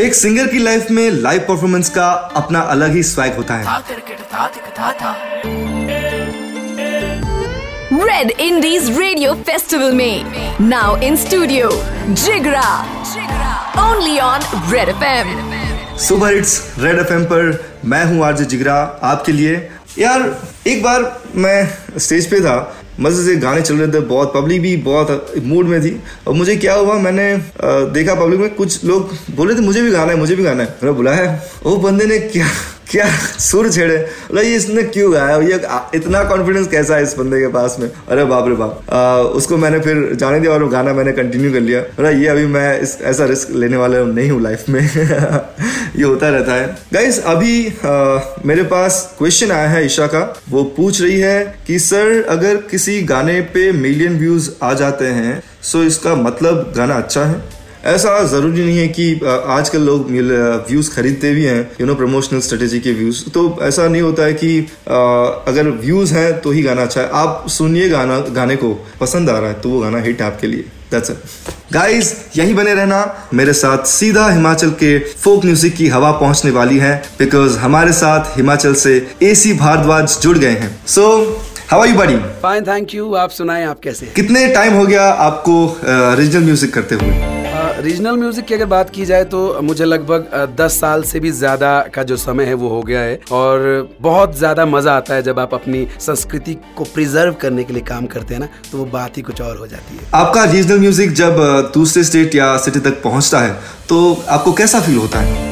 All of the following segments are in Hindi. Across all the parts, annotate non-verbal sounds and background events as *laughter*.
एक सिंगर की लाइफ में लाइव परफॉर्मेंस का अपना अलग ही स्वैग होता है। रेड इंडीज रेडियो फेस्टिवल में। Now in studio Jigra only on Red FM super hits Red FM पर मैं हूँ आरजे जिगरा आपके लिए। यार एक बार मैं स्टेज पे था मज़े से गाने चल रहे थे, बहुत पब्लिक भी, बहुत मूड में थी। और मुझे क्या हुआ, मैंने देखा पब्लिक में कुछ लोग बोले थे, मुझे भी गाना है, मुझे भी गाना है। मैंने बुलाया वो बंदे ने क्या क्या सुर छेड़े? बोला ये इसने क्यों गाया? ये इतना कॉन्फिडेंस कैसा है इस बंदे के पास में? अरे बाप रे बाप। आ, उसको मैंने फिर जाने दिया और गाना मैंने कंटिन्यू कर लिया। बोला ये अभी मैं इस ऐसा रिस्क लेने वाला नहीं हूँ लाइफ में। *laughs* ये होता रहता है। गाइस अभी आ, मेरे पास क्वेश्चन आया है ईशा का। वो पूछ रही है कि सर अगर किसी गाने पे मिलियन व्यूज़ आ जाते हैं सो इसका मतलब गाना अच्छा है? ऐसा ज़रूरी नहीं है कि आजकल लोग व्यूज़ खरीदते भी हैं यू नो प्रमोशनल स्ट्रेटेजी के व्यूज़ तो ऐसा नहीं होता है कि अगर व्यूज़ हैं तो ही गाना अच्छा है। आप सुनिए गाना गाने को पसंद आ रहा है तो वो गाना हिट आपके लिए। दैट्स इट गाइस यहीं बने रहना। मेरे साथ सीधा हिमाचल के फोक म्यूज़िक की हवा पहुँचने वाली है बिकॉज़ हमारे साथ हिमाचल से एसी भारद्वाज जुड़ गए हैं। So how are you buddy fine thank you आप सुनाएँ आप कैसे कितने टाइम हो गया आपको रीजनल म्यूज़िक करते हुए? रीजनल म्यूज़िक की अगर बात की जाए तो मुझे लगभग दस साल से भी ज़्यादा का जो समय है वो हो गया है और बहुत ज़्यादा मज़ा आता है जब आप अपनी संस्कृति को प्रिजर्व करने के लिए काम करते हैं ना तो वो बात ही कुछ और हो जाती है। आपका रीजनल म्यूज़िक जब दूसरे स्टेट या सिटी तक पहुँचता है तो आपको कैसा फील होता है?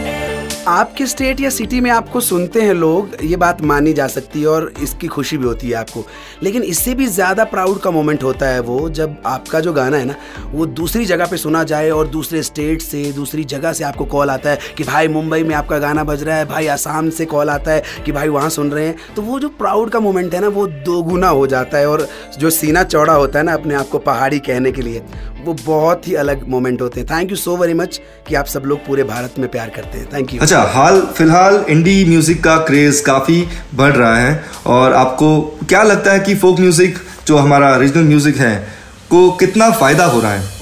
आपके स्टेट या सिटी में आपको सुनते हैं लोग, ये बात मानी जा सकती है और इसकी खुशी भी होती है आपको। लेकिन इससे भी ज़्यादा प्राउड का मोमेंट होता है वो, जब आपका जो गाना है ना, वो दूसरी जगह पे सुना जाए और दूसरे स्टेट से, दूसरी जगह से आपको कॉल आता है कि भाई मुंबई में आपका गाना बज रहा है, भाई आसाम से कॉल आता है कि भाई वहाँ सुन रहे हैं। तो वो जो प्राउड का मोमेंट है ना, वो दोगुना हो जाता है और जो सीना चौड़ा होता है ना, अपने आप को पहाड़ी कहने के लिए वो बहुत ही अलग मोमेंट होते हैं। Thank you so very much कि आप सब लोग पूरे भारत में प्यार करते हैं। थैंक यू अच्छा हाल फ़िलहाल इंडी म्यूज़िक का क्रेज काफ़ी बढ़ रहा है और आपको क्या लगता है कि फोक म्यूज़िक जो हमारा रीजनल म्यूज़िक है को कितना फ़ायदा हो रहा है?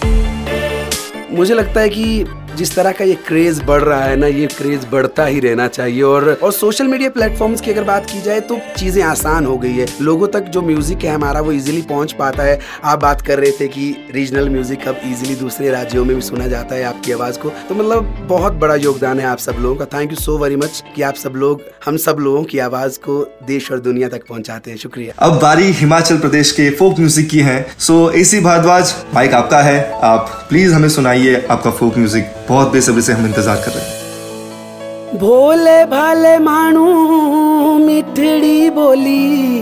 मुझे लगता है कि जिस तरह का ये क्रेज बढ़ रहा है ना, ये क्रेज बढ़ता ही रहना चाहिए और और सोशल मीडिया प्लेटफॉर्म्स की अगर बात की जाए तो चीज़ें आसान हो गई है। लोगों तक जो म्यूज़िक है हमारा वो इजीली पहुँच पाता है। आप बात कर रहे थे कि रीजनल म्यूज़िक अब इजीली दूसरे राज्यों में भी सुना जाता है आपकी आवाज़ को। तो मतलब बहुत बड़ा योगदान है आप सब लोगों का। Thank you so very much कि आप सब लोग, हम सब लोगों की आवाज़ को देश और दुनिया तक पहुंचाते हैं। शुक्रिया। अब बारी हिमाचल प्रदेश के फोक म्यूज़िक की है। सो एसी भारद्वाज माइक आपका है। आप प्लीज़ हमें सुनाइए आपका फोक म्यूज़िक बहुत बेसब्री से हम इंतज़ार कर रहे हैं। भोले भाले मानू, मिठड़ी बोली।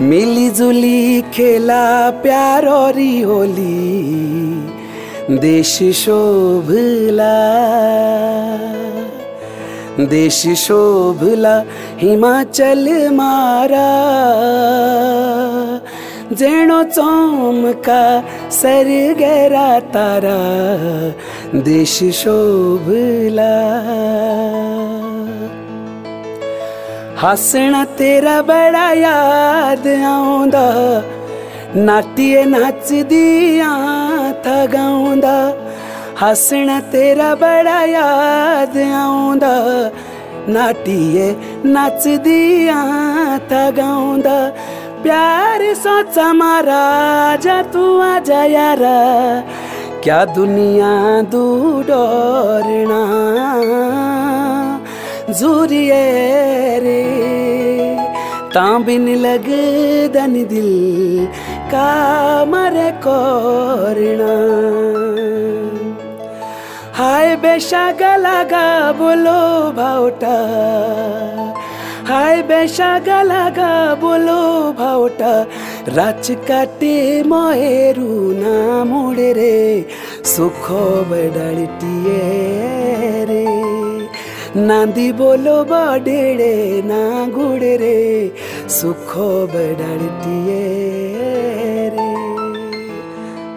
मिली जुली खेला प्यारोरी होली। देश शोभला। देश शोभला, हिमाचल मारा। जेणो चौमका सर गहरा तारा देश शोभला हसना तेरा बड़ा याद आउँदा नातिए नाचदिया था गाउँदा हसना तेरा बड़ा याद आउँदा नाटिए नचदिया था गाउँदा प्यार सोचा मारा जा तू आजा यारा। क्या दुनिया दू डोरना जूरिए रे तां बिन लगदा नी दिल, का मरे कोरना हाय बेशागा लगा बोलो भावटा हाय बेशागा लगा बोलो भावटा राच काटे महेरु ना मुड़े रे सुख बडाळटिए रे नांदी बोलो बडेड़े ना गुड़े रे सुख बडाळटिए रे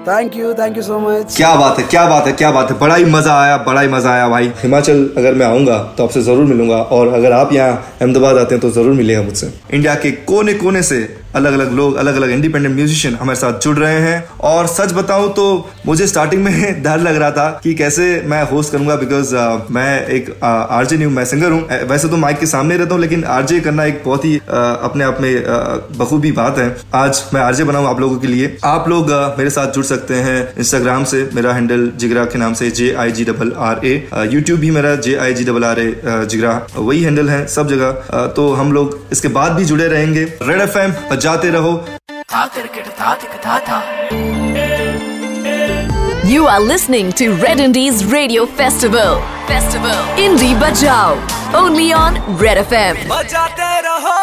thank you thank you so much क्या बात है, क्या बात है, क्या बात है। बड़ा ही मज़ा आया, बड़ा ही मज़ा आया भाई। हिमाचल अगर मैं आऊँगा तो आपसे ज़रूर मिलूँगा। और अगर आप यहाँ अहमदाबाद आते हैं तो ज़रूर मिलेगा मुझसे। इंडिया के कोने कोने से अलग अलग लोग अलग अलग इंडिपेंडेंट म्यूजिशियन हमारे साथ जुड़ रहे हैं। और सच बताऊँ तो मुझे स्टार्टिंग में *laughs* डर लग रहा था कि कैसे मैं होस्ट करूँगा बिकॉज़ uh, मैं एक आरजे न्यू मैं सिंगर हूँ। वैसे तो माइक के सामने रहता हूँ लेकिन आरजे करना एक बहुत ही uh, अपने आप में uh, बखूबी बात है। आज मैं आरजे बनाऊँ आप लोगों के लिए। आप लोग uh, मेरे साथ जुड़ सकते हैं इंस्टाग्राम से मेरा हैंडल जिगरा के नाम से J I G double R A YouTube भी मेरा जे आई जी डबल आर ए जिगरा। वही हैंडल है सब जगह। Uh, तो हम लोग इसके बाद भी जुड़े रहेंगे। रेड एफ़ एम बजाते रहो You are listening to Red Indies Radio Festival. Festival. Indie Bajao. Only on Red FM. बजाते रहो